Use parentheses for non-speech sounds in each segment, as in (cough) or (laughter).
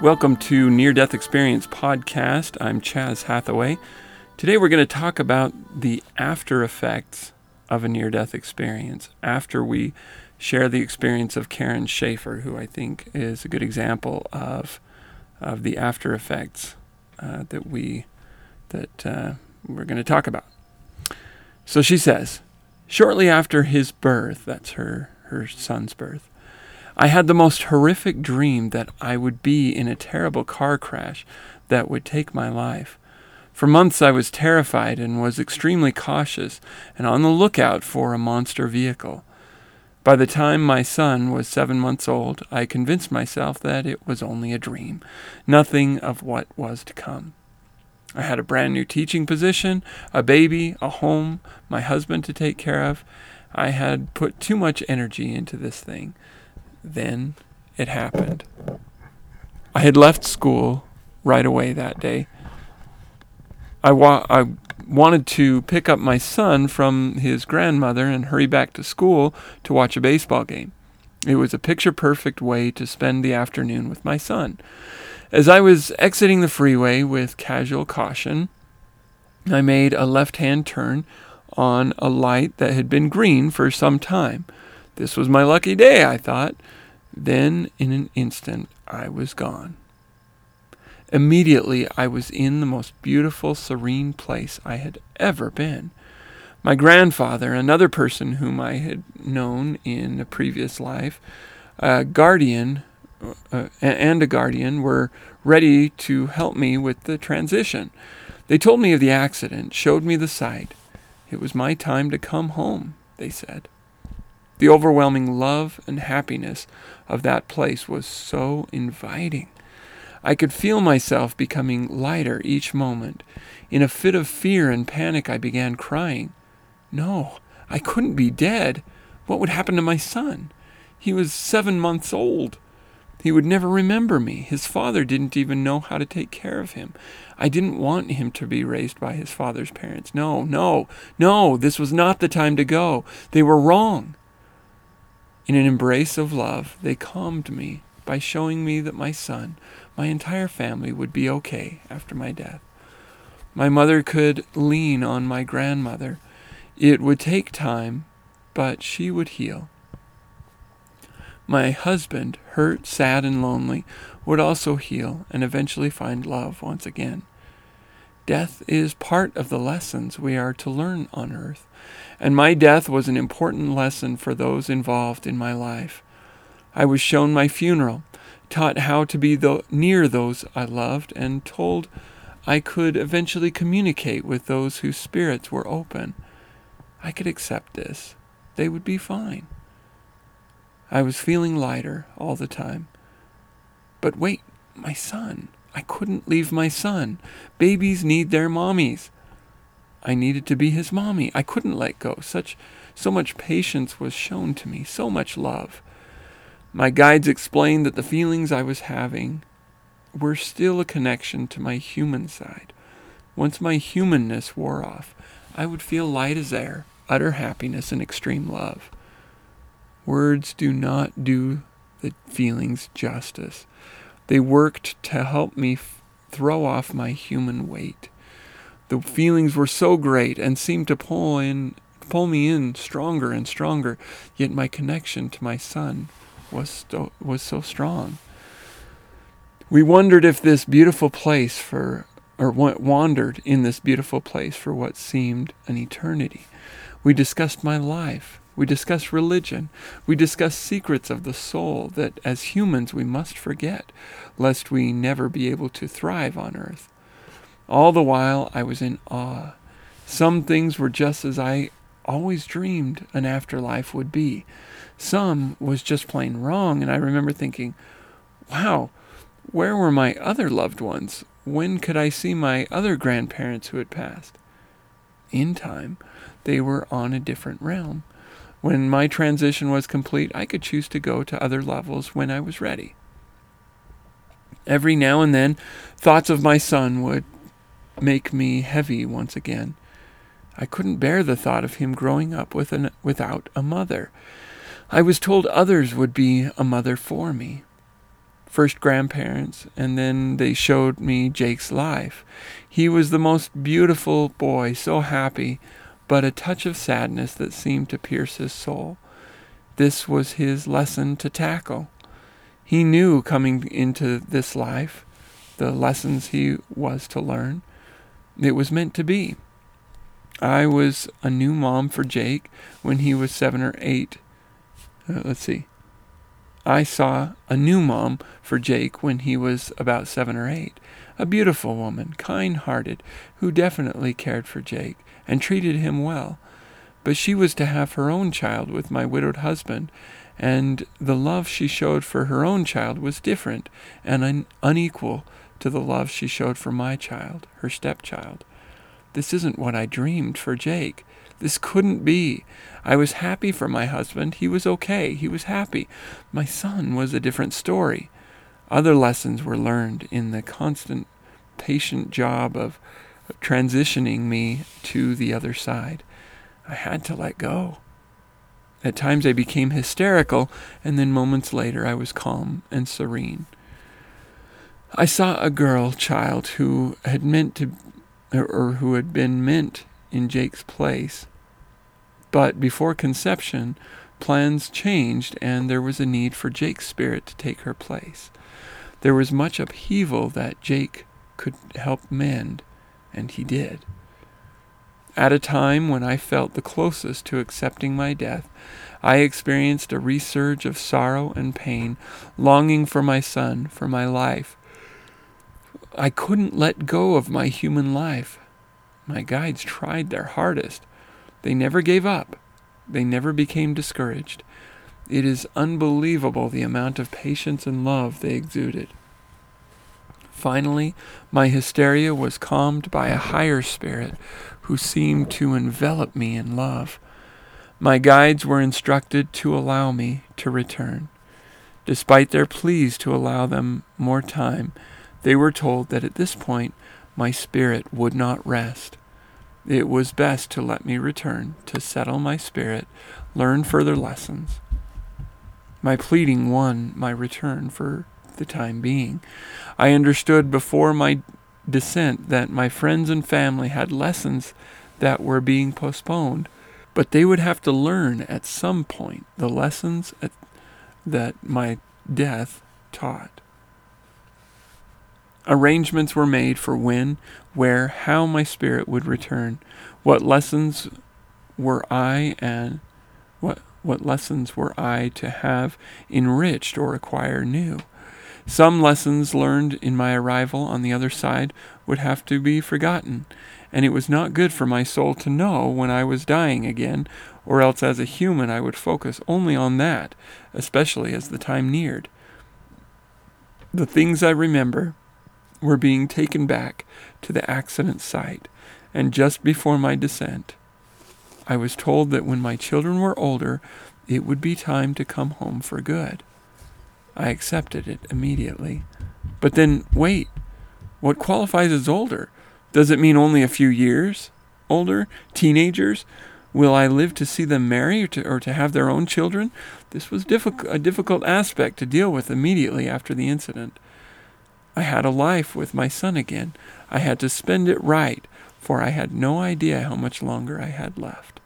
Welcome to Near Death Experience Podcast. I'm Chaz Hathaway. Today we're going to talk about the after effects of a near death experience after we share the experience of Karen Shaeffer, who I think is a good example of, of the after effects uh, that we that uh, we're going to talk about. So she says, shortly after his birth, that's her her son's birth, I had the most horrific dream that I would be in a terrible car crash that would take my life. For months I was terrified and was extremely cautious and on the lookout for a monster vehicle. By the time my son was seven months old, I convinced myself that it was only a dream, nothing of what was to come. I had a brand new teaching position, a baby, a home, my husband to take care of. I had put too much energy into this thing. Then it happened. I had left school right away that day. I, wa- I wanted to pick up my son from his grandmother and hurry back to school to watch a baseball game. It was a picture perfect way to spend the afternoon with my son. As I was exiting the freeway with casual caution, I made a left hand turn on a light that had been green for some time. This was my lucky day, I thought. Then, in an instant, I was gone. Immediately, I was in the most beautiful, serene place I had ever been. My grandfather, another person whom I had known in a previous life, a guardian, uh, and a guardian were ready to help me with the transition. They told me of the accident, showed me the site. It was my time to come home, they said. The overwhelming love and happiness of that place was so inviting. I could feel myself becoming lighter each moment. In a fit of fear and panic, I began crying. No, I couldn't be dead. What would happen to my son? He was seven months old. He would never remember me. His father didn't even know how to take care of him. I didn't want him to be raised by his father's parents. No, no, no, this was not the time to go. They were wrong. In an embrace of love, they calmed me by showing me that my son, my entire family, would be okay after my death. My mother could lean on my grandmother. It would take time, but she would heal. My husband, hurt, sad, and lonely, would also heal and eventually find love once again. Death is part of the lessons we are to learn on earth, and my death was an important lesson for those involved in my life. I was shown my funeral, taught how to be the, near those I loved, and told I could eventually communicate with those whose spirits were open. I could accept this. They would be fine. I was feeling lighter all the time. But wait, my son. I couldn't leave my son. Babies need their mommies. I needed to be his mommy. I couldn't let go. Such so much patience was shown to me, so much love. My guides explained that the feelings I was having were still a connection to my human side. Once my humanness wore off, I would feel light as air, utter happiness, and extreme love. Words do not do the feelings justice. They worked to help me f- throw off my human weight. The feelings were so great and seemed to pull in pull me in stronger and stronger, yet my connection to my son was sto- was so strong. We wondered if this beautiful place for or wandered in this beautiful place for what seemed an eternity. We discussed my life, we discuss religion. We discuss secrets of the soul that as humans we must forget, lest we never be able to thrive on earth. All the while I was in awe. Some things were just as I always dreamed an afterlife would be. Some was just plain wrong, and I remember thinking, wow, where were my other loved ones? When could I see my other grandparents who had passed? In time, they were on a different realm. When my transition was complete, I could choose to go to other levels when I was ready. Every now and then, thoughts of my son would make me heavy once again. I couldn't bear the thought of him growing up with an, without a mother. I was told others would be a mother for me. first grandparents, and then they showed me Jake's life. He was the most beautiful boy, so happy, but a touch of sadness that seemed to pierce his soul. This was his lesson to tackle. He knew coming into this life the lessons he was to learn. It was meant to be. I was a new mom for Jake when he was seven or eight. Uh, let's see. I saw a new mom for Jake when he was about seven or eight. A beautiful woman, kind hearted, who definitely cared for Jake and treated him well. But she was to have her own child with my widowed husband, and the love she showed for her own child was different and un- unequal to the love she showed for my child, her stepchild. This isn't what I dreamed for Jake. This couldn't be. I was happy for my husband. He was okay. He was happy. My son was a different story. Other lessons were learned in the constant, patient job of transitioning me to the other side. I had to let go. At times I became hysterical, and then moments later I was calm and serene. I saw a girl child who had meant to, or who had been meant in Jake's place. But before conception, plans changed, and there was a need for Jake's spirit to take her place. There was much upheaval that Jake could help mend, and he did. At a time when I felt the closest to accepting my death, I experienced a resurge of sorrow and pain, longing for my son, for my life. I couldn't let go of my human life. My guides tried their hardest. They never gave up. They never became discouraged. It is unbelievable the amount of patience and love they exuded. Finally, my hysteria was calmed by a higher spirit who seemed to envelop me in love. My guides were instructed to allow me to return. Despite their pleas to allow them more time, they were told that at this point my spirit would not rest. It was best to let me return to settle my spirit, learn further lessons. My pleading won my return for the time being. I understood before my descent that my friends and family had lessons that were being postponed, but they would have to learn at some point the lessons at, that my death taught. Arrangements were made for when, where, how my spirit would return. What lessons were I and what what lessons were I to have enriched or acquire new? Some lessons learned in my arrival on the other side would have to be forgotten, and it was not good for my soul to know when I was dying again, or else as a human I would focus only on that, especially as the time neared. The things I remember were being taken back to the accident site, and just before my descent, I was told that when my children were older, it would be time to come home for good. I accepted it immediately. But then, wait, what qualifies as older? Does it mean only a few years older? Teenagers? Will I live to see them marry or to, or to have their own children? This was difficult, a difficult aspect to deal with immediately after the incident. I had a life with my son again. I had to spend it right, for I had no idea how much longer I had left.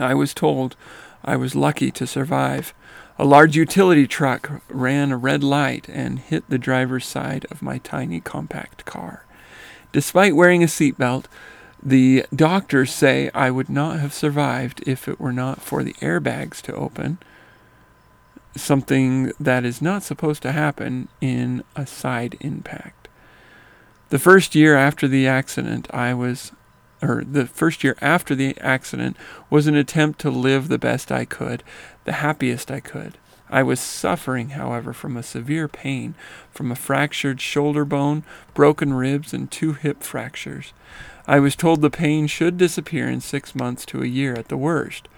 I was told I was lucky to survive. A large utility truck ran a red light and hit the driver's side of my tiny compact car. Despite wearing a seatbelt, the doctors say I would not have survived if it were not for the airbags to open something that is not supposed to happen in a side impact. The first year after the accident, I was, or the first year after the accident was an attempt to live the best I could, the happiest I could. I was suffering, however, from a severe pain, from a fractured shoulder bone, broken ribs, and two hip fractures. I was told the pain should disappear in six months to a year at the worst.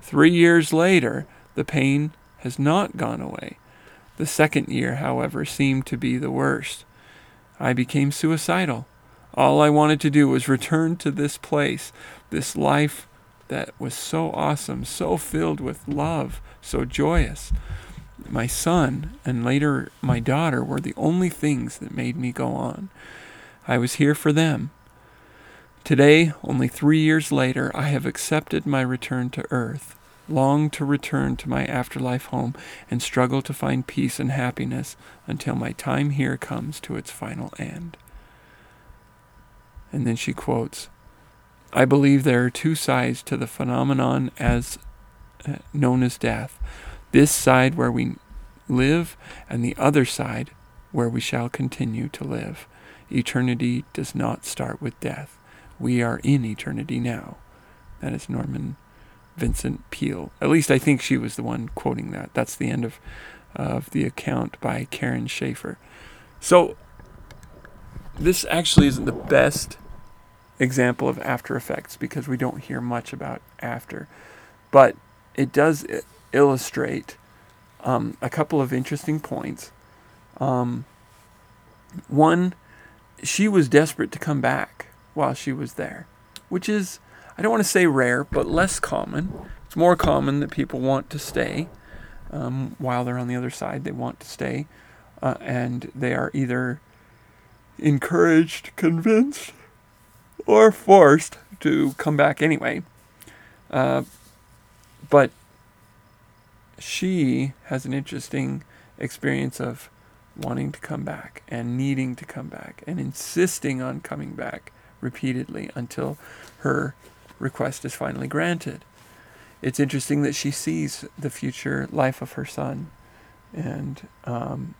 Three years later, the pain has not gone away. The second year, however, seemed to be the worst. I became suicidal. All I wanted to do was return to this place, this life that was so awesome, so filled with love, so joyous. my son and later my daughter were the only things that made me go on. I was here for them. Today, only three years later, I have accepted my return to earth, long to return to my afterlife home, and struggle to find peace and happiness until my time here comes to its final end. And then she quotes I believe there are two sides to the phenomenon as uh, known as death this side where we live, and the other side where we shall continue to live. Eternity does not start with death. We are in eternity now. That is Norman Vincent Peale. At least I think she was the one quoting that. That's the end of, of the account by Karen Shaeffer. So, this actually isn't the best example of after effects because we don't hear much about after. But it does illustrate um, a couple of interesting points. Um, one, she was desperate to come back while she was there, which is, I don't want to say rare, but less common. It's more common that people want to stay um, while they're on the other side. They want to stay, uh, and they are either encouraged, convinced, or forced to come back anyway. Uh, but she has an interesting experience of wanting to come back and needing to come back and insisting on coming back repeatedly until her request is finally granted. It's interesting that she sees the future life of her son and um,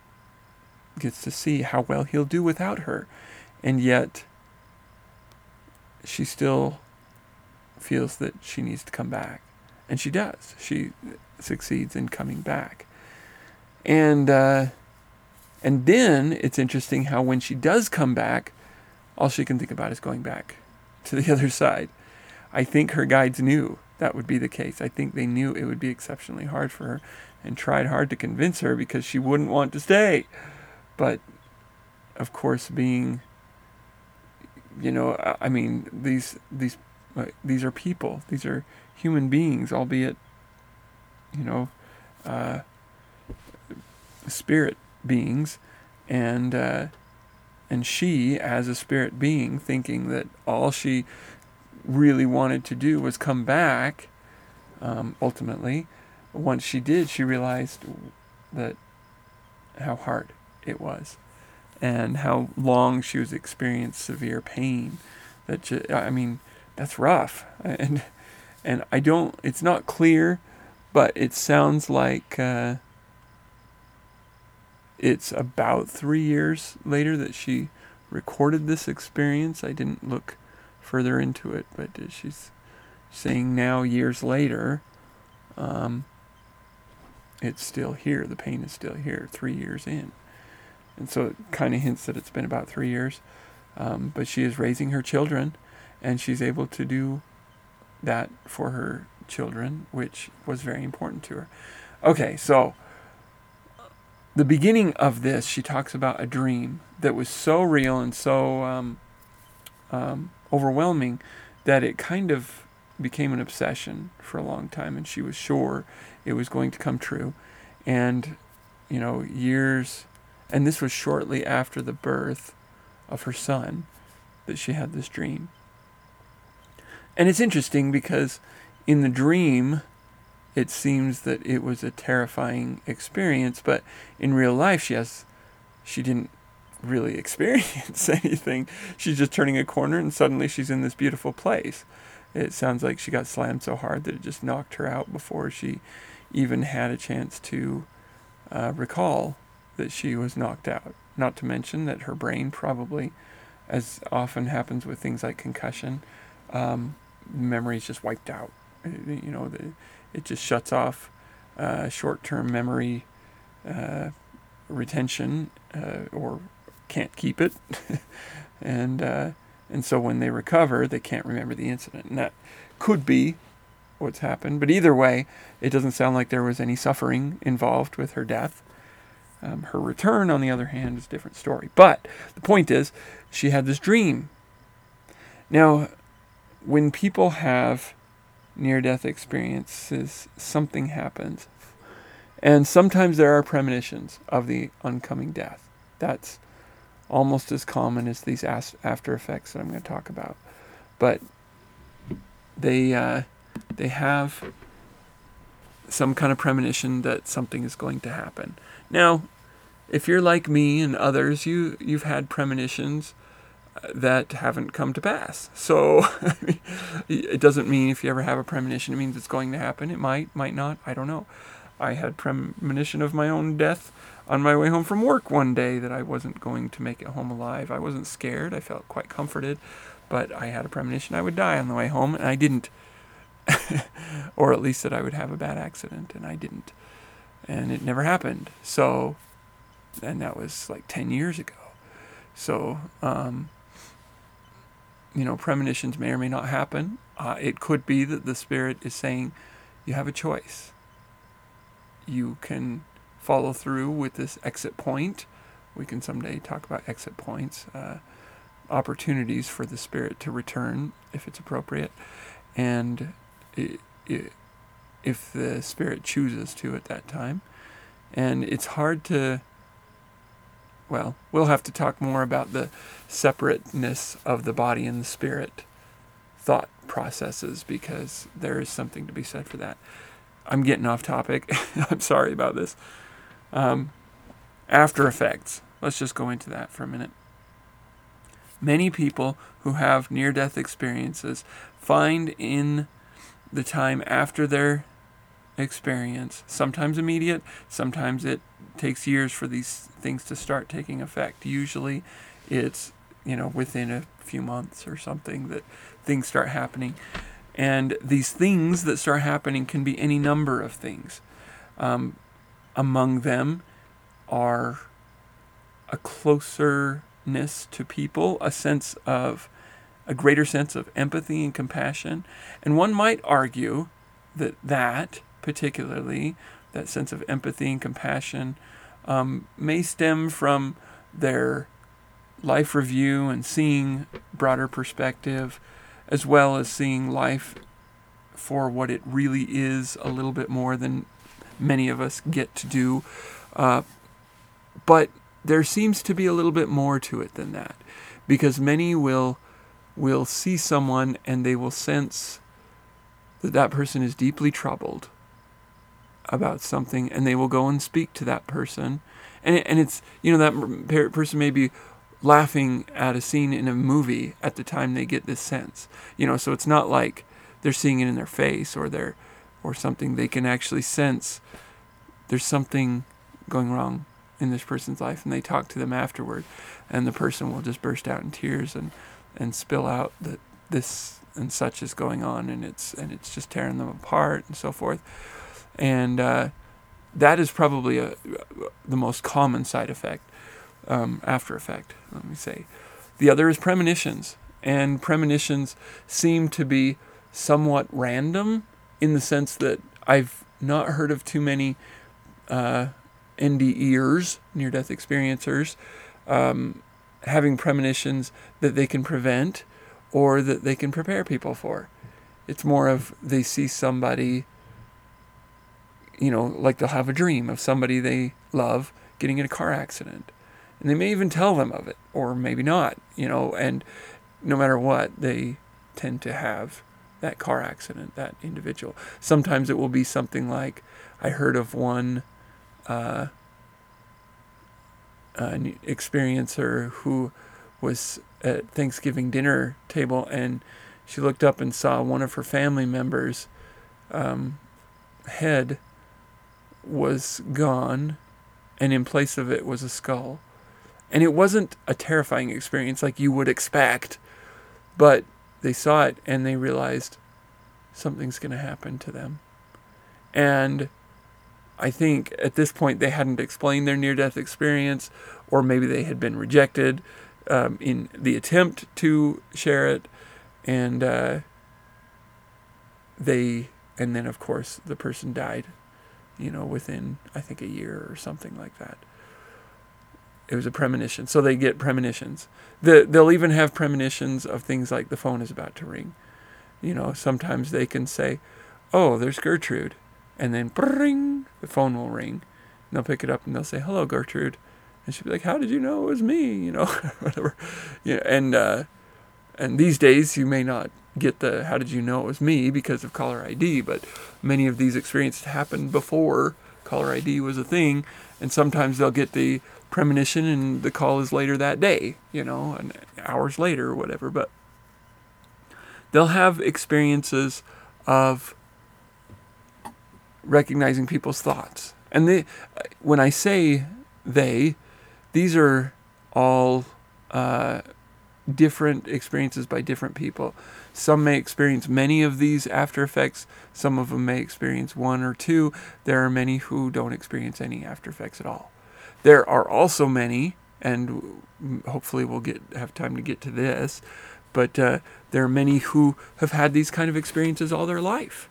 gets to see how well he'll do without her. And yet, she still feels that she needs to come back. And she does. She succeeds in coming back. And uh, and then it's interesting how when she does come back, all she can think about is going back to the (laughs) other side. I think her guides knew that would be the case. I think they knew it would be exceptionally hard for her and tried hard to convince her because she wouldn't want to stay. But of course, being you know, I mean, these these uh, these are people. These are human beings, albeit you know, uh, spirit beings, and uh, and she, as a spirit being, thinking that all she really wanted to do was come back. Um, ultimately, once she did, she realized that how hard it was, and how long she was experiencing severe pain. That I mean, that's rough, (laughs) and and I don't. It's not clear, but it sounds like. Uh, it's about three years later that she recorded this experience. I didn't look further into it, but she's saying now, years later, um, it's still here. The pain is still here, three years in. And so it kind of hints that it's been about three years. Um, but she is raising her children, and she's able to do that for her children, which was very important to her. Okay, so the beginning of this, she talks about a dream that was so real and so um, um, overwhelming that it kind of became an obsession for a long time, and she was sure it was going to come true. And, you know, years, and this was shortly after the birth of her son that she had this dream. And it's interesting because in the dream, it seems that it was a terrifying experience, but in real life, she has, she didn't really (laughs) experience anything. She's just turning a corner and suddenly she's in this beautiful place. It sounds like she got slammed so hard that it just knocked her out before she even had a chance to uh, recall that she was knocked out. Not to mention that her brain probably, as often happens with things like concussion, um, memory is just wiped out. You know, the, it just shuts off uh, short-term memory uh, retention uh, or can't keep it, (laughs) and uh, and so when they recover, they can't remember the incident, and that could be what's happened. But either way, it doesn't sound like there was any suffering involved with her death. Um, her return, on the other hand, is a different story. But the point is, she had this dream. Now, when people have near death experiences, something happens. And sometimes there are premonitions of the oncoming death. That's almost as common as these after effects that I'm going to talk about. But they uh, they have some kind of premonition that something is going to happen. Now, if you're like me and others, you you've had premonitions uh, that haven't come to pass. So (laughs) it doesn't mean if you ever have a premonition, it means it's going to happen. It might, might not. I don't know. I had premonition of my own death on my way home from work one day that I wasn't going to make it home alive. I wasn't scared. I felt quite comforted, but I had a premonition I would die on the way home, and I didn't. (laughs) or at least that I would have a bad accident, and I didn't. And it never happened. So, and that was like 10 years ago. So, um, you know, premonitions may or may not happen. Uh, it could be that the Spirit is saying, you have a choice. You can follow through with this exit point. We can someday talk about exit points, uh, opportunities for the Spirit to return if it's appropriate. And it, it, if the Spirit chooses to at that time. And it's hard to, well, we'll have to talk more about the separateness of the body and the spirit thought processes because there is something to be said for that. I'm getting off topic. (laughs) I'm sorry about this. Um, after effects. Let's just go into that for a minute. Many people who have near death experiences find in the time after their experience, sometimes immediate, sometimes it takes years for these things to start taking effect. Usually it's, you know, within a few months or something that things start happening. And these things that start happening can be any number of things. Um, among them are a closeness to people, a sense of a greater sense of empathy and compassion. And one might argue that that, particularly, that sense of empathy and compassion, um, may stem from their life review and seeing broader perspective, as well as seeing life for what it really is a little bit more than many of us get to do. Uh, but there seems to be a little bit more to it than that, because many will will see someone and they will sense that that person is deeply troubled about something and they will go and speak to that person and and it's you know that person may be laughing at a scene in a movie at the time they get this sense you know so it's not like they're seeing it in their face or they're or something they can actually sense there's something going wrong in this person's life and they talk to them afterward and the person will just burst out in tears and and spill out that this and such is going on and it's and it's just tearing them apart and so forth. And uh, that is probably a, the most common side effect um, after effect let me say. The other is premonitions and premonitions seem to be somewhat random in the sense that I've not heard of too many uh, NDEers, near death experiencers, um, having premonitions that they can prevent or that they can prepare people for. It's more of they see somebody, you know, like they'll have a dream of somebody they love getting in a car accident. And they may even tell them of it, or maybe not, you know, and no matter what, they tend to have that car accident, that individual. Sometimes it will be something like I heard of one uh, an experiencer who was at Thanksgiving dinner table and she looked up and saw one of her family members' um, head was gone, and in place of it was a skull. And it wasn't a terrifying experience like you would expect, but they saw it and they realized something's going to happen to them. And I think at this point they hadn't explained their near death experience, or maybe they had been rejected um, in the attempt to share it. And uh, they, and then of course the person died, you know, within I think a year or something like that. It was a premonition. So they get premonitions. The, they'll even have premonitions of things like the phone is about to ring. You know, sometimes they can say, oh, there's Gertrude and then ring, the phone will ring. And they'll pick it up and they'll say, "Hello, Gertrude," and she'll be like, "How did you know it was me?" (laughs) You know, whatever. Yeah, and uh, and these days you may not get the "How did you know it was me?" because of caller ID, but many of these experiences happened before caller ID was a thing, and sometimes they'll get the premonition and the call is later that day, you know, and hours later or whatever, but they'll have experiences of recognizing people's thoughts. And they, when I say they, these are all uh, different experiences by different people. Some may experience many of these after effects, some of them may experience one or two. There are many who don't experience any after effects at all. There are also many, and hopefully we'll get have time to get to this, but uh, there are many who have had these kind of experiences all their life,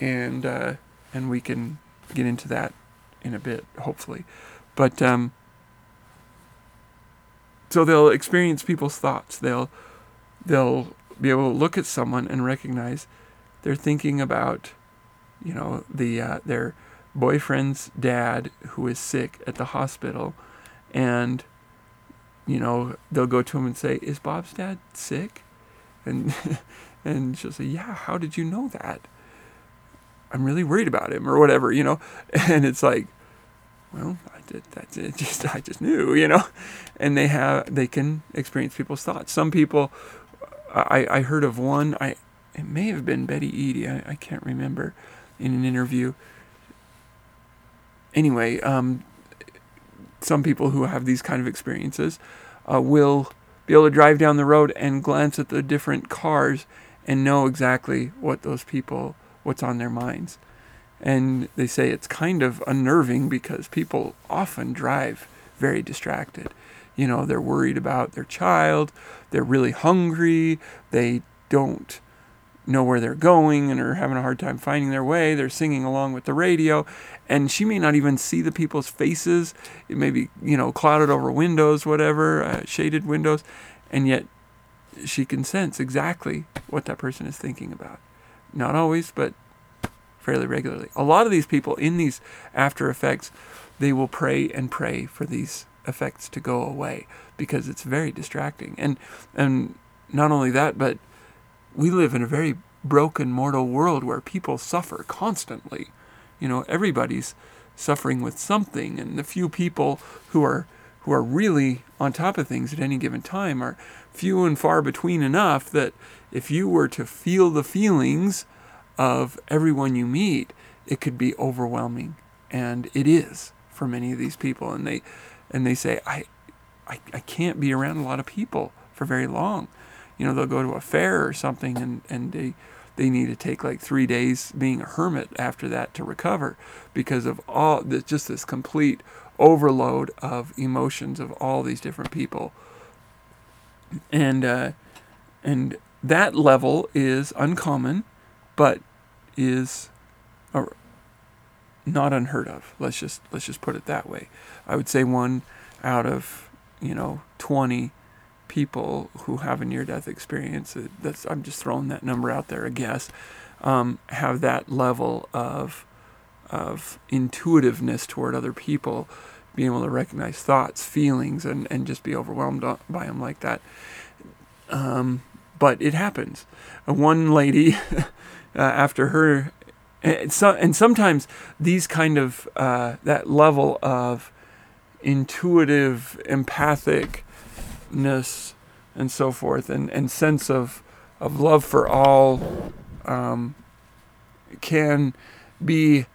and uh, and we can get into that in a bit, hopefully. But um, so they'll experience people's thoughts. They'll they'll be able to look at someone and recognize they're thinking about, you know, the uh, their boyfriend's dad who is sick at the hospital, and you know they'll go to him and say, "Is Bob's dad sick?" And (laughs) and she'll say, "Yeah. How did you know that?" I'm really worried about him or whatever, you know. (laughs) And it's like, well, I did that's (laughs) it. Just I just knew, you know. And they have they can experience people's thoughts. Some people, I I heard of one. I it may have been Betty Eadie. I, I can't remember in an interview. Anyway, um, some people who have these kind of experiences uh, will be able to drive down the road and glance at the different cars and know exactly what those people what's on their minds. And they say it's kind of unnerving because people often drive very distracted. You know, they're worried about their child, they're really hungry, they don't know where they're going and are having a hard time finding their way. They're singing along with the radio, and she may not even see the people's faces. It may be, you know, clouded over windows, whatever, uh, shaded windows, and yet she can sense exactly what that person is thinking about. Not always, but fairly regularly. A lot of these people in these after effects, they will pray and pray for these effects to go away because it's very distracting. And and not only that, but we live in a very broken mortal world where people suffer constantly. You know, everybody's suffering with something and the few people who are who are really on top of things at any given time are few and far between enough that if you were to feel the feelings of everyone you meet, it could be overwhelming, and it is for many of these people. And they and they say, I, I, I can't be around a lot of people for very long. You know, they'll go to a fair or something, and and they they need to take like three days being a hermit after that to recover because of all this, just this complete overload of emotions of all these different people and uh, and that level is uncommon but is not unheard of. Let's just let's just put it that way. I would say one out of you know 20 people who have a near-death experience. Uh, that's I'm just throwing that number out there. I guess um, have that level of of intuitiveness toward other people, being able to recognize thoughts, feelings, and and just be overwhelmed by them like that. Um, but it happens. Uh, one lady (laughs) uh, after her. And, so, and sometimes these kind of, uh, that level of intuitive, empathicness, and so forth, and, and sense of, of love for all um, can be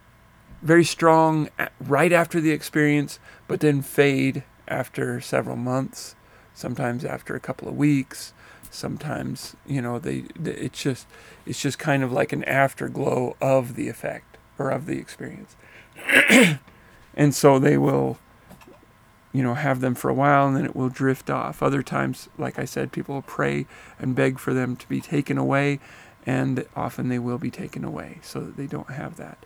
very strong right after the experience, but then fade after several months, sometimes after a couple of weeks, sometimes you know they, they, it's just it's just kind of like an afterglow of the effect or of the experience. (coughs) And so they will you know have them for a while and then it will drift off other times like i said people pray and beg for them to be taken away and often they will be taken away so that they don't have that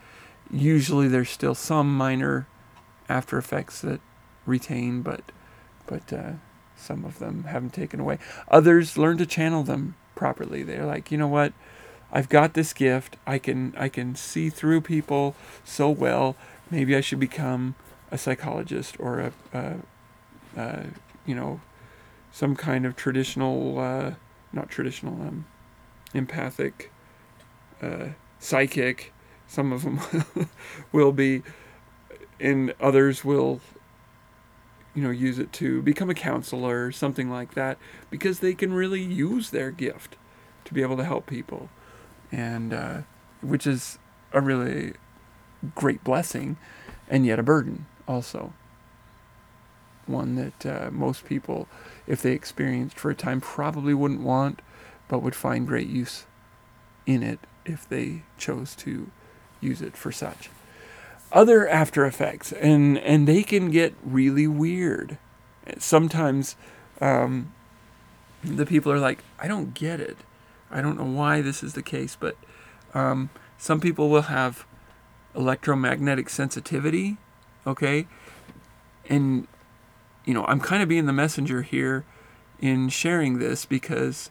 usually there's still some minor after effects that retain but but uh, some of them have them taken away. Others learn to channel them properly. They're like, you know what? I've got this gift. I can I can see through people so well. Maybe I should become a psychologist or a, a, a you know some kind of traditional uh, not traditional um, empathic uh, psychic. Some of them (laughs) will be, and others will you know, use it to become a counselor, something like that, because they can really use their gift to be able to help people, and uh, which is a really great blessing, and yet a burden also. One that uh, most people, if they experienced for a time, probably wouldn't want, but would find great use in it if they chose to use it for such other after effects and and they can get really weird sometimes um, the people are like i don't get it i don't know why this is the case but um, some people will have electromagnetic sensitivity okay? And you know i'm kind of being the messenger here in sharing this because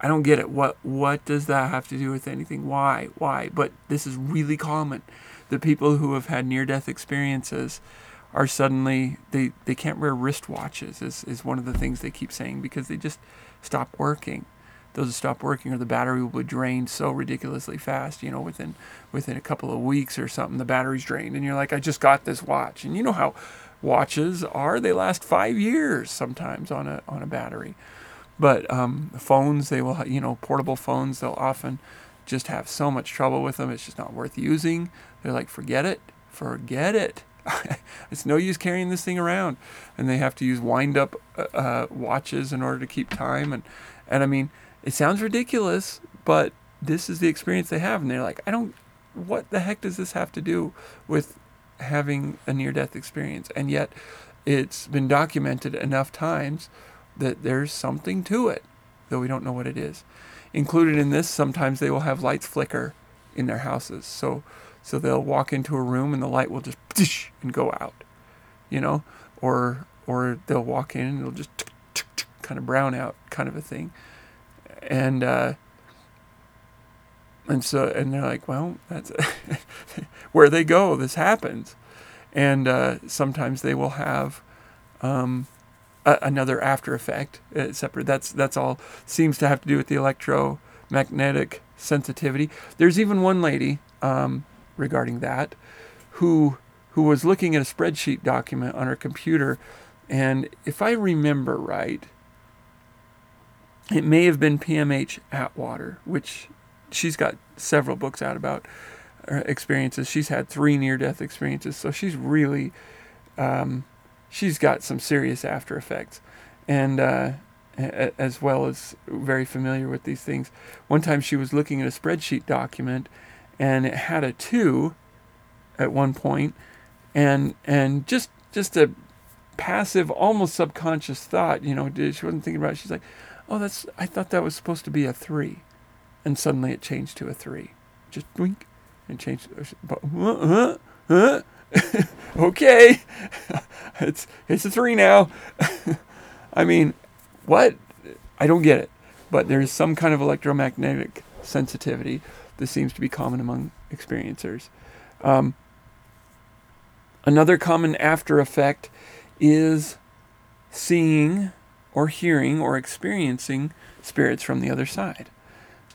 i don't get it. What what does that have to do with anything? Why why? But this is really common. The people who have had near death experiences are suddenly they, they can't wear wristwatches is, is one of the things they keep saying because they just stop working those stop working or the battery will be drained so ridiculously fast you know within within a couple of weeks or something the battery's drained and you're like i just got this watch and you know how watches are they last five years sometimes on a on a battery but um, phones they will you know portable phones they'll often just have so much trouble with them. It's just not worth using. They're like, forget it, forget it. (laughs) it's no use carrying this thing around. And they have to use wind up uh, uh, watches in order to keep time. And, and I mean, it sounds ridiculous, but this is the experience they have. And they're like, I don't, what the heck does this have to do with having a near death experience? And yet it's been documented enough times that there's something to it, though we don't know what it is included in this, sometimes they will have lights flicker in their houses. So, so they'll walk into a room and the light will just and go out, you know, or or they'll walk in and it'll just kind of brown out, kind of a thing, and uh, and so and they're like, well, that's (laughs) where they go. This happens, and uh, sometimes they will have. Um, another after effect uh, separate. That's that's all seems to have to do with the electromagnetic sensitivity. There's even one lady um, regarding that who who was looking at a spreadsheet document on her computer, and if I remember right, it may have been PMH Atwater, which she's got several books out about experiences. She's had three near death experiences, so she's really um, she's got some serious after effects, and uh, as well as very familiar with these things. One time she was looking at a spreadsheet document, and it had a two at one point, and and just just a passive, almost subconscious thought. You know, she wasn't thinking about. it. She's like, "Oh, that's. I thought that was supposed to be a three, and suddenly it changed to a three. Just wink, and changed. Uh, uh, (laughs) okay, (laughs) it's it's a three now. (laughs) I mean, what? I don't get it. But there's some kind of electromagnetic sensitivity that seems to be common among experiencers. Um, another common after effect is seeing or hearing or experiencing spirits from the other side.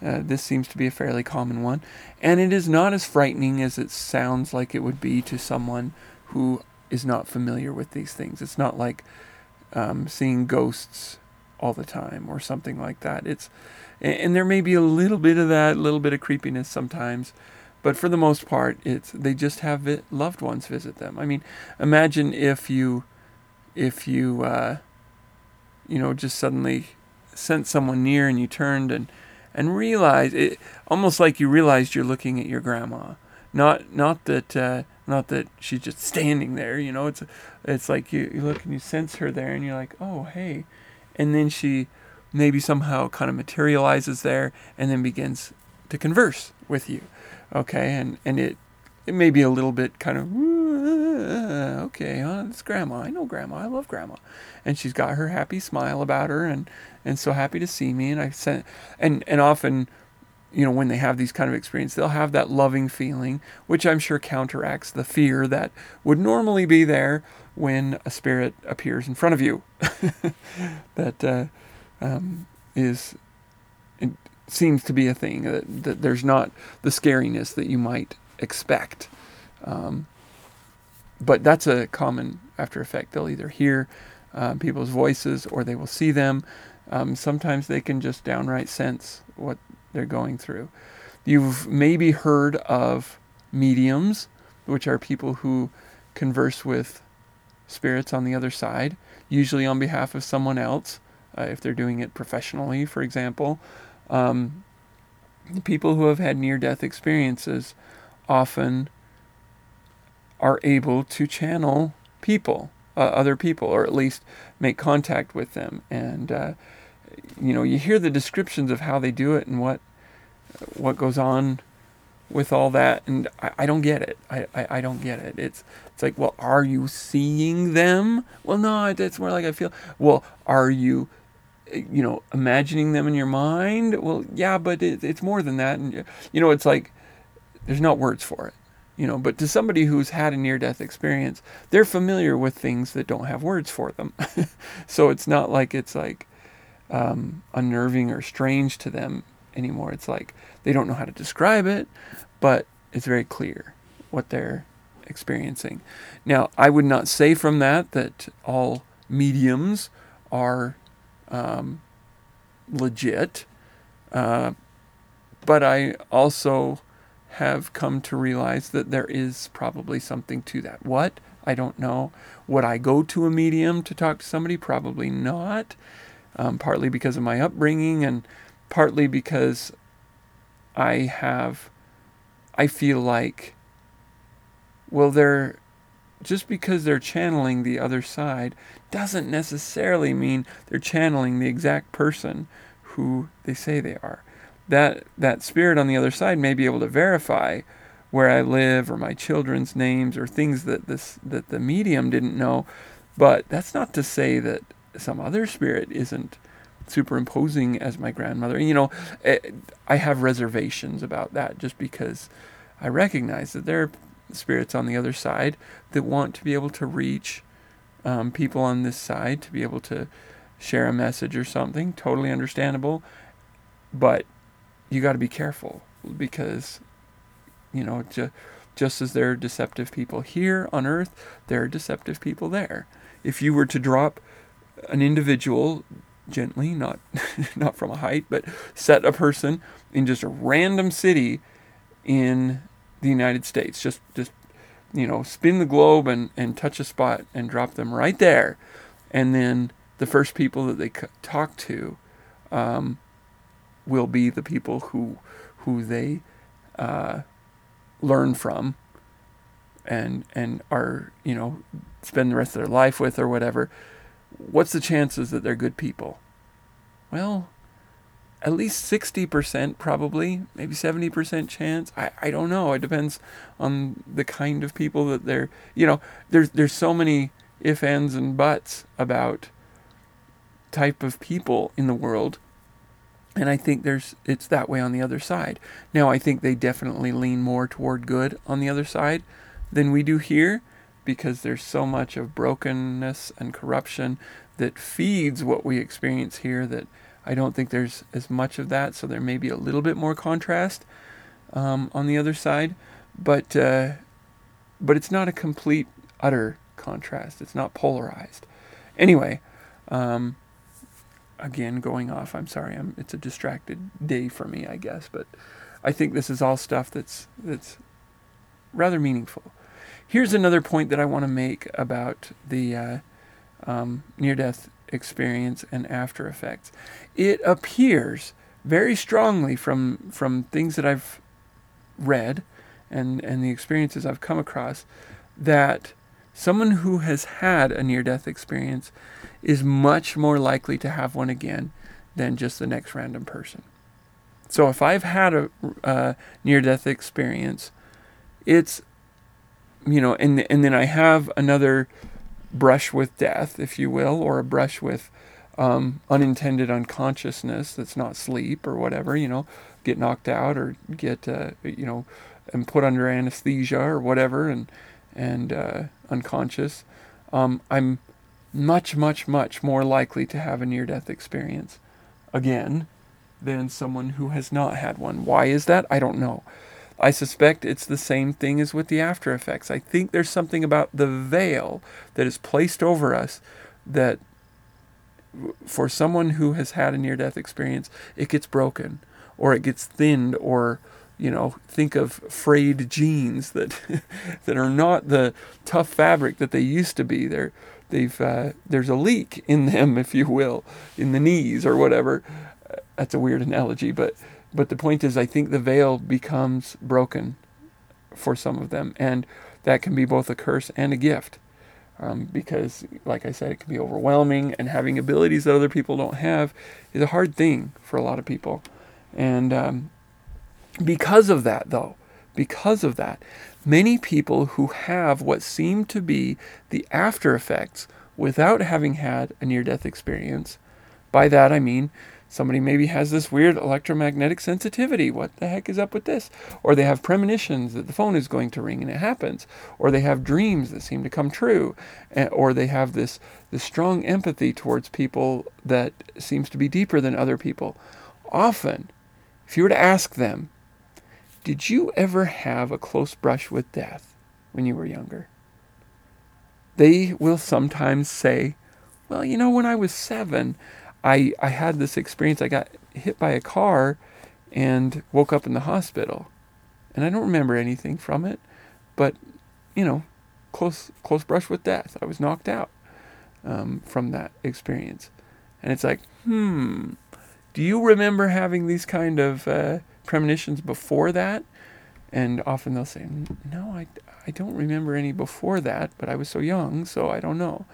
Uh, this seems to be a fairly common one, and it is not as frightening as it sounds like it would be to someone who is not familiar with these things. It's not like um, seeing ghosts all the time or something like that. It's and there may be a little bit of that, a little bit of creepiness sometimes, but for the most part, it's they just have it, loved ones visit them. I mean, imagine if you if you uh, you know just suddenly sent someone near and you turned and and realize it almost like you realized you're looking at your grandma. Not not that uh, not that she's just standing there you know it's it's like you, you look and you sense her there and you're like oh hey. And then she maybe somehow kind of materializes there and then begins to converse with you okay? And and it it may be a little bit kind of okay uh, it's grandma i know grandma i love grandma and she's got her happy smile about her and and so happy to see me and i sent and and often you know, when they have these kind of experiences, they'll have that loving feeling, which I'm sure counteracts the fear that would normally be there when a spirit appears in front of you. (laughs) that uh, um, is it seems to be a thing that, that there's not the scariness that you might expect. Um, but that's a common after effect. They'll either hear uh, people's voices or they will see them. Um, sometimes they can just downright sense what they're going through. You've maybe heard of mediums, which are people who converse with spirits on the other side, usually on behalf of someone else, uh, if they're doing it professionally, for example. Um, people who have had near death experiences often are able to channel people, uh, other people, or at least make contact with them. And uh, you know, you hear the descriptions of how they do it and what what goes on with all that, and I, I don't get it. I, I, I, don't get it. It's it's like, well, are you seeing them? Well, no, it's more like I feel. Well, are you, you know, imagining them in your mind? Well, yeah, but it, it's more than that, and you know, it's like there's not words for it. You know, but to somebody who's had a near death experience, they're familiar with things that don't have words for them. (laughs) so it's not like it's like um, unnerving or strange to them anymore. It's like they don't know how to describe it, but it's very clear what they're experiencing. Now, I would not say from that that all mediums are um, legit, uh, but I also have come to realize that there is probably something to that. What? I don't know. Would I go to a medium to talk to somebody? Probably not um, partly because of my upbringing and partly because I have, I feel like, well, they're just because they're channeling the other side doesn't necessarily mean they're channeling the exact person who they say they are. That that spirit on the other side may be able to verify where I live or my children's names or things that this that the medium didn't know, but that's not to say that some other spirit isn't superimposing as my grandmother. You know, eh, I have reservations about that just because I recognize that there are spirits on the other side that want to be able to reach um, people on this side to be able to share a message or something. Totally understandable. But you got to be careful because, you know, ju- just as there are deceptive people here on earth, there are deceptive people there. If you were to drop an individual gently, not (laughs) not from a height, but set a person in just a random city in the United States. Just just you know, spin the globe and, and touch a spot and drop them right there. And then the first people that they talk to um, will be the people who who they uh, learn from and and are you know spend the rest of their life with or whatever what's the chances that they're good people? Well, at least 60% probably, maybe 70% chance. I, I don't know. It depends on the kind of people that they're, you know, there's, there's so many if, ands, and buts about type of people in the world. And I think there's it's that way on the other side. Now I think they definitely lean more toward good on the other side than we do here because there's so much of brokenness and corruption that feeds what we experience here that I don't think there's as much of that. So there may be a little bit more contrast um, on the other side, but uh, but it's not a complete utter contrast. It's not polarized. Anyway, um, again going off. I'm sorry. I'm, it's a distracted day for me, I guess. But I think this is all stuff that's that's rather meaningful. Here's another point that I want to make about the uh, um, near death experience and after effects. It appears very strongly from, from things that I've read and, and the experiences I've come across that someone who has had a near death experience is much more likely to have one again than just the next random person. So if I've had a, a near death experience, it's you know, and and then I have another brush with death, if you will, or a brush with um, unintended unconsciousness that's not sleep or whatever, you know, get knocked out or get uh, you know and put under anesthesia or whatever and and uh, unconscious, um, I'm much much much more likely to have a near death experience again than someone who has not had one. Why is that? I don't know. I suspect it's the same thing as with the after effects. I think there's something about the veil that is placed over us that for someone who has had a near death experience, it gets broken or it gets thinned or you know, think of frayed jeans that (laughs) that are not the tough fabric that they used to be. They're they've uh, there's a leak in them, (laughs) if you will, in the knees or whatever. That's a weird analogy, but but the point is, I think the veil becomes broken for some of them, and that can be both a curse and a gift. Um, because, like I said, it can be overwhelming, and having abilities that other people don't have is a hard thing for a lot of people. And um, because of that, though, because of that, many people who have what seem to be the after effects without having had a near death experience, by that I mean Somebody maybe has this weird electromagnetic sensitivity. What the heck is up with this? Or they have premonitions that the phone is going to ring and it happens. Or they have dreams that seem to come true. Or they have this, this strong empathy towards people that seems to be deeper than other people. Often, if you were to ask them, did you ever have a close brush with death when you were younger? They will sometimes say, well, you know, when I was seven, I, I had this experience. I got hit by a car and woke up in the hospital. And I don't remember anything from it, but, you know, close, close brush with death. I was knocked out um, from that experience. And it's like, hmm, do you remember having these kind of uh, premonitions before that? And often they'll say, no, I, I don't remember any before that, but I was so young, so I don't know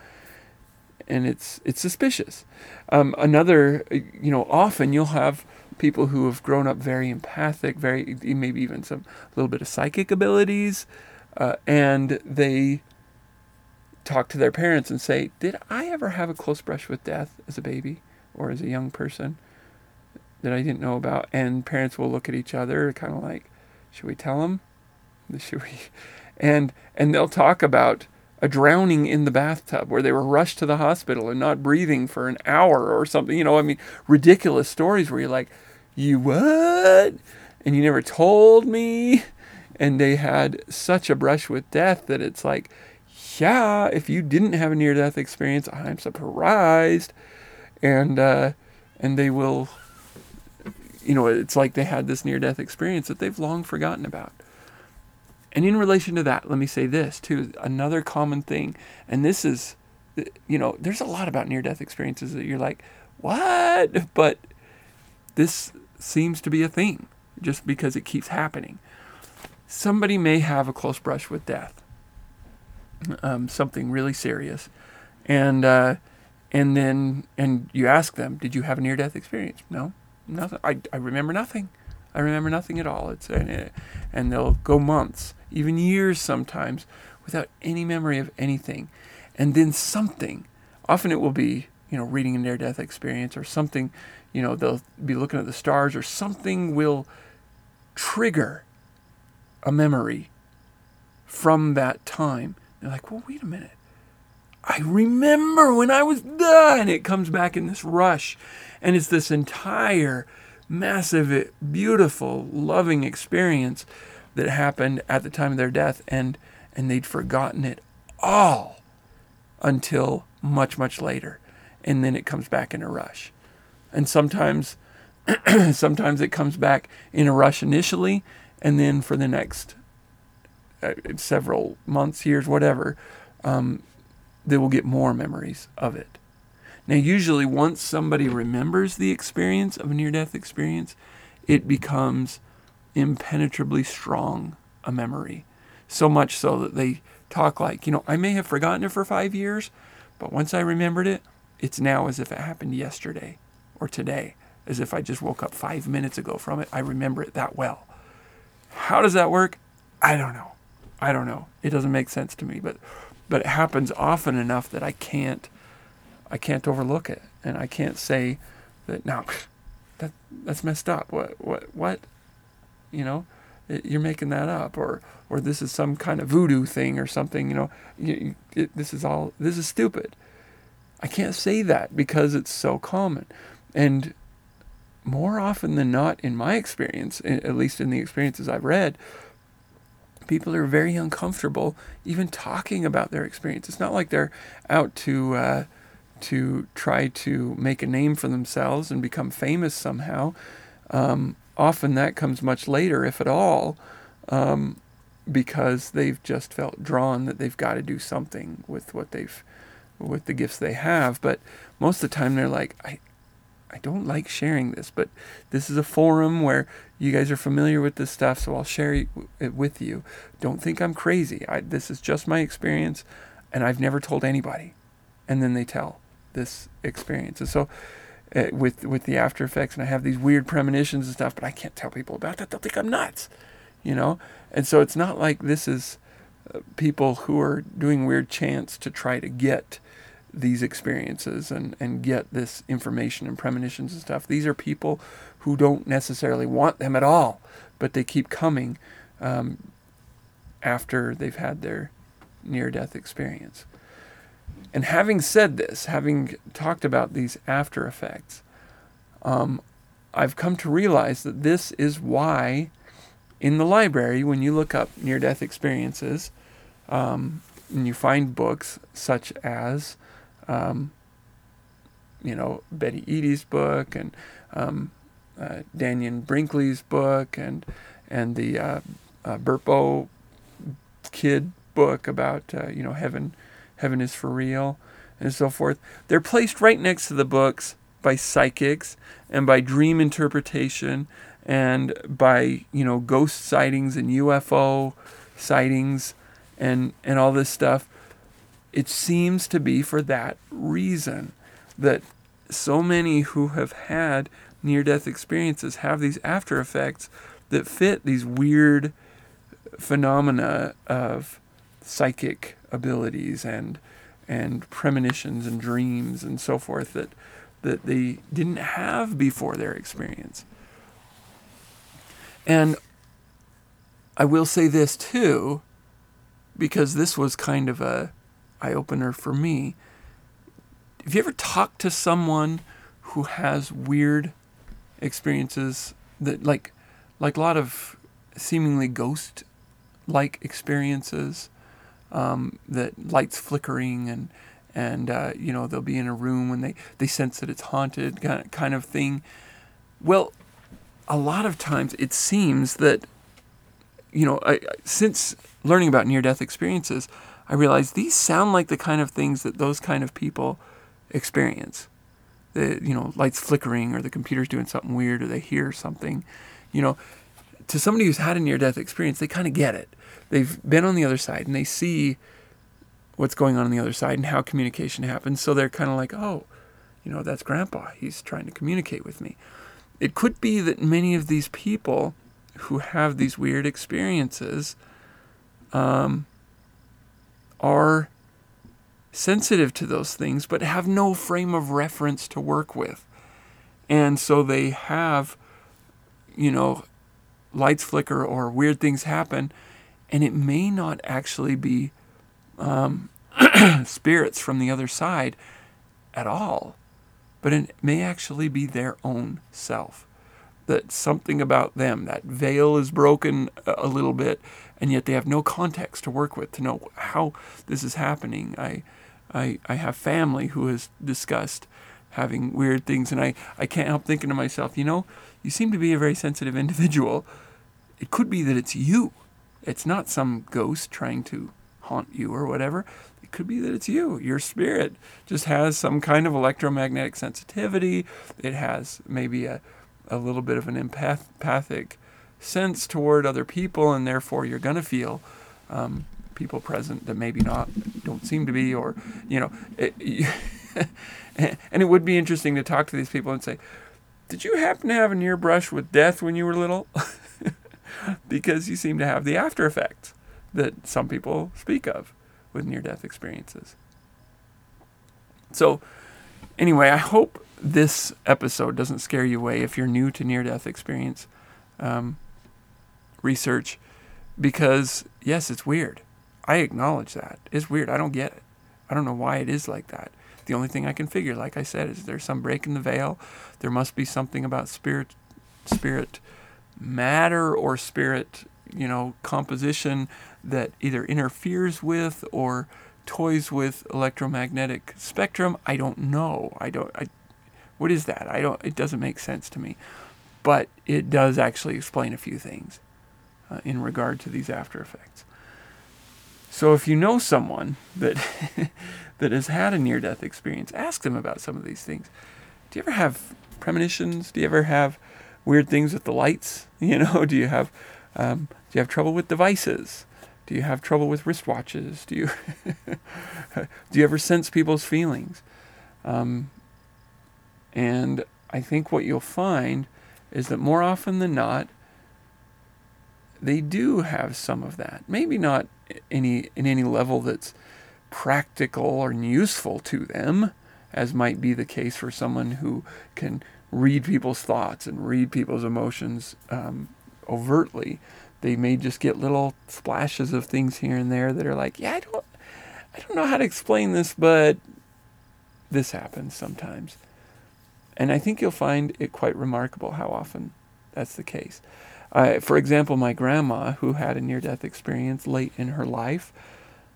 and it's it's suspicious. Um, another, you know, often you'll have people who have grown up very empathic, very maybe even some little bit of psychic abilities, uh, and they talk to their parents and say, "Did I ever have a close brush with death as a baby or as a young person that I didn't know about?" And parents will look at each other, kind of like, "Should we tell them? (laughs) Should we?" And and they'll talk about a drowning in the bathtub where they were rushed to the hospital and not breathing for an hour or something. You know, I mean, ridiculous stories where you're like, you what? And you never told me. And they had such a brush with death that it's like, yeah, if you didn't have a near death experience, I'm surprised. And, uh, and they will, you know, it's like they had this near death experience that they've long forgotten about. And in relation to that, let me say this too another common thing, and this is, you know, there's a lot about near death experiences that you're like, what? But this seems to be a thing just because it keeps happening. Somebody may have a close brush with death, um, something really serious, and uh, and then and you ask them, did you have a near death experience? No, nothing. I, I remember nothing. I remember nothing at all. It's and, and they'll go months, even years sometimes, without any memory of anything, and then something. Often it will be you know reading a near-death experience or something. You know they'll be looking at the stars or something will trigger a memory from that time. They're like, well, wait a minute. I remember when I was done. it comes back in this rush, and it's this entire massive, beautiful, loving experience that happened at the time of their death, and and they'd forgotten it all until much, much later, and then it comes back in a rush, and sometimes, (clears throat) sometimes it comes back in a rush initially, and then for the next uh, several months, years, whatever, um, they will get more memories of it. Now, usually, once somebody remembers the experience of a near death experience, it becomes impenetrably strong a memory. So much so that they talk like, you know, I may have forgotten it for five years, but once I remembered it, it's now as if it happened yesterday or today, as if I just woke up five minutes ago from it. I remember it that well. How does that work? I don't know. I don't know. It doesn't make sense to me, but but it happens often enough that I can't I can't overlook it. And I can't say that now (laughs) that that's messed up. What what what? You know, you're making that up, or or this is some kind of voodoo thing or something. You know, you, it, this is all this is stupid. I can't say that because it's so common, and more often than not, in my experience, at least in the experiences I've read, people are very uncomfortable even talking about their experience. It's not like they're out to uh, to try to make a name for themselves and become famous somehow. Um, often that comes much later, if at all, um, because they've just felt drawn that they've got to do something with what they've with the gifts they have. But most of the time, they're like, I, I don't like sharing this, but this is a forum where you guys are familiar with this stuff, so I'll share it with you. Don't think I'm crazy. I, this is just my experience, and I've never told anybody. And then they tell this experience. And so, uh, with with the after effects, and I have these weird premonitions and stuff, but I can't tell people about that. They'll think I'm nuts, you know. And so it's not like this is uh, people who are doing weird chants to try to get these experiences and, and get this information and premonitions and stuff. These are people who don't necessarily want them at all, but they keep coming um, after they've had their near death experience. And having said this, having talked about these after effects, um, I've come to realize that this is why in the library, when you look up near death experiences, um, and you find books such as um, you know, Betty Eadie's book and um, uh, Dannion Brinkley's book and and the uh, uh, Burpo kid book about uh, you know heaven heaven is for real and so forth. They're placed right next to the books by psychics and by dream interpretation and by you know ghost sightings and UFO sightings and and all this stuff it seems to be for that reason that so many who have had near death experiences have these after effects that fit these weird phenomena of psychic abilities and and premonitions and dreams and so forth that that they didn't have before their experience. And I will say this too, because this was kind of a eye opener for me. Have you ever talked to someone who has weird experiences that like like a lot of seemingly ghost like experiences um, that lights flickering and and uh, you know they'll be in a room when they they sense that it's haunted kind of thing well a lot of times it seems that you know I, since learning about near death experiences I realized these sound like the kind of things that those kind of people experience. The you know lights flickering or the computer's doing something weird or they hear something, you know. To somebody who's had a near-death experience, they kind of get it. They've been on the other side and they see what's going on on the other side and how communication happens. So they're kind of like, oh, you know, that's Grandpa. He's trying to communicate with me. It could be that many of these people who have these weird experiences um, are sensitive to those things, but have no frame of reference to work with. And so they have, you know, lights flicker or weird things happen, and it may not actually be um, (clears throat) spirits from the other side at all, but it may actually be their own self. That something about them, that veil is broken a little bit, and yet they have no context to work with to know how this is happening. I, I, I have family who has discussed having weird things, and I, I can't help thinking to myself, you know, you seem to be a very sensitive individual. It could be that it's you. It's not some ghost trying to haunt you or whatever. It could be that it's you. Your spirit just has some kind of electromagnetic sensitivity. It has maybe a, a little bit of an empathic sense toward other people, and therefore you're going to feel um, people present that maybe not don't seem to be, or you know, it, (laughs) and it would be interesting to talk to these people and say, "Did you happen to have a near brush with death when you were little?" (laughs) because you seem to have the after effects that some people speak of with near death experiences. So, anyway, I hope this episode doesn't scare you away if you're new to near death experience um, research, because yes, it's weird. I acknowledge that. It's weird. I don't get it. I don't know why it is like that. The only thing I can figure, like I said, is there's some break in the veil. There must be something about spirit, spirit matter or spirit, you know, composition that either interferes with or toys with electromagnetic spectrum. I don't know. I don't. I, what is that? I don't. It doesn't make sense to me, but it does actually explain a few things uh, in regard to these after effects. So if you know someone that (laughs) that has had a near death experience, ask them about some of these things. Do you ever have premonitions? Do you ever have weird things with the lights? (laughs) You know, do you have um, do you have trouble with devices? Do you have trouble with wristwatches? Do you (laughs) do you ever sense people's feelings? Um, and I think what you'll find is that more often than not, they do have some of that. Maybe not any in any level that's practical or useful to them, as might be the case for someone who can read people's thoughts and read people's emotions um, overtly. They may just get little splashes of things here and there that are like, yeah, I don't, I don't know how to explain this, but this happens sometimes. And I think you'll find it quite remarkable how often that's the case. For example, my grandma, who had a near death experience late in her life,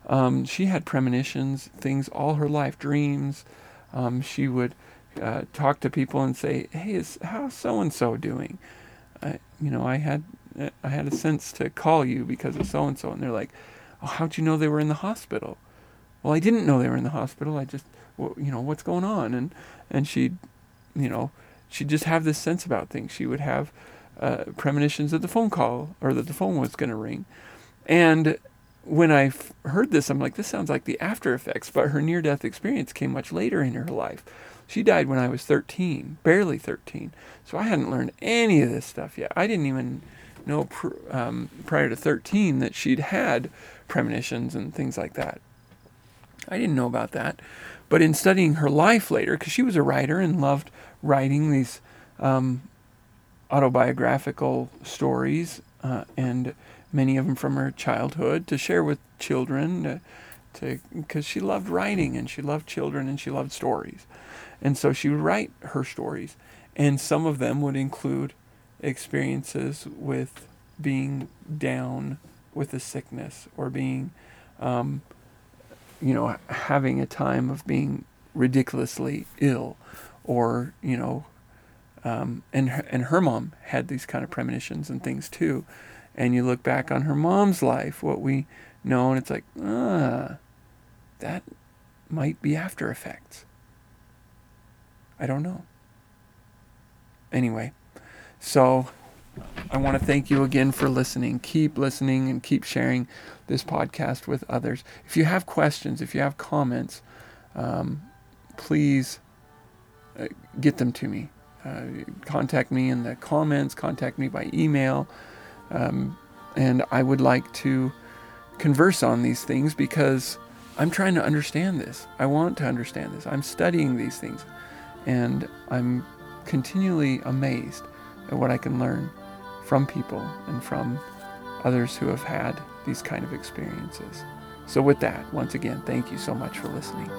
um, she had premonitions, things all her life, dreams. Um, she would uh, talk to people and say, "Hey, is how's so and so doing?" I, you know, I had I had a sense to call you because of so and so, and they're like, "Oh, how'd you know they were in the hospital?" Well, I didn't know they were in the hospital. I just, well, you know, what's going on? And and she'd, you know, she'd just have this sense about things. She would have uh, premonitions that the phone call or that the phone was going to ring, and when I f- heard this, I'm like, this sounds like the after effects, but her near death experience came much later in her life. She died when I was 13, barely 13. So I hadn't learned any of this stuff yet. I didn't even know pr- um, prior to 13 that she'd had premonitions and things like that. I didn't know about that. But in studying her life later, because she was a writer and loved writing these um, autobiographical stories uh, and many of them from her childhood to share with children to because she loved writing and she loved children and she loved stories. And so she would write her stories and some of them would include experiences with being down with a sickness or being um, you know having a time of being ridiculously ill or you know um, and her, and her mom had these kind of premonitions and things too and you look back on her mom's life, what we know, and it's like, ah, that might be after effects. I don't know. Anyway, so I want to thank you again for listening. Keep listening and keep sharing this podcast with others. If you have questions, if you have comments, um, please uh, get them to me. Uh, contact me in the comments, contact me by email. Um, and I would like to converse on these things because I'm trying to understand this. I want to understand this. I'm studying these things. And I'm continually amazed at what I can learn from people and from others who have had these kind of experiences. So, with that, once again, thank you so much for listening.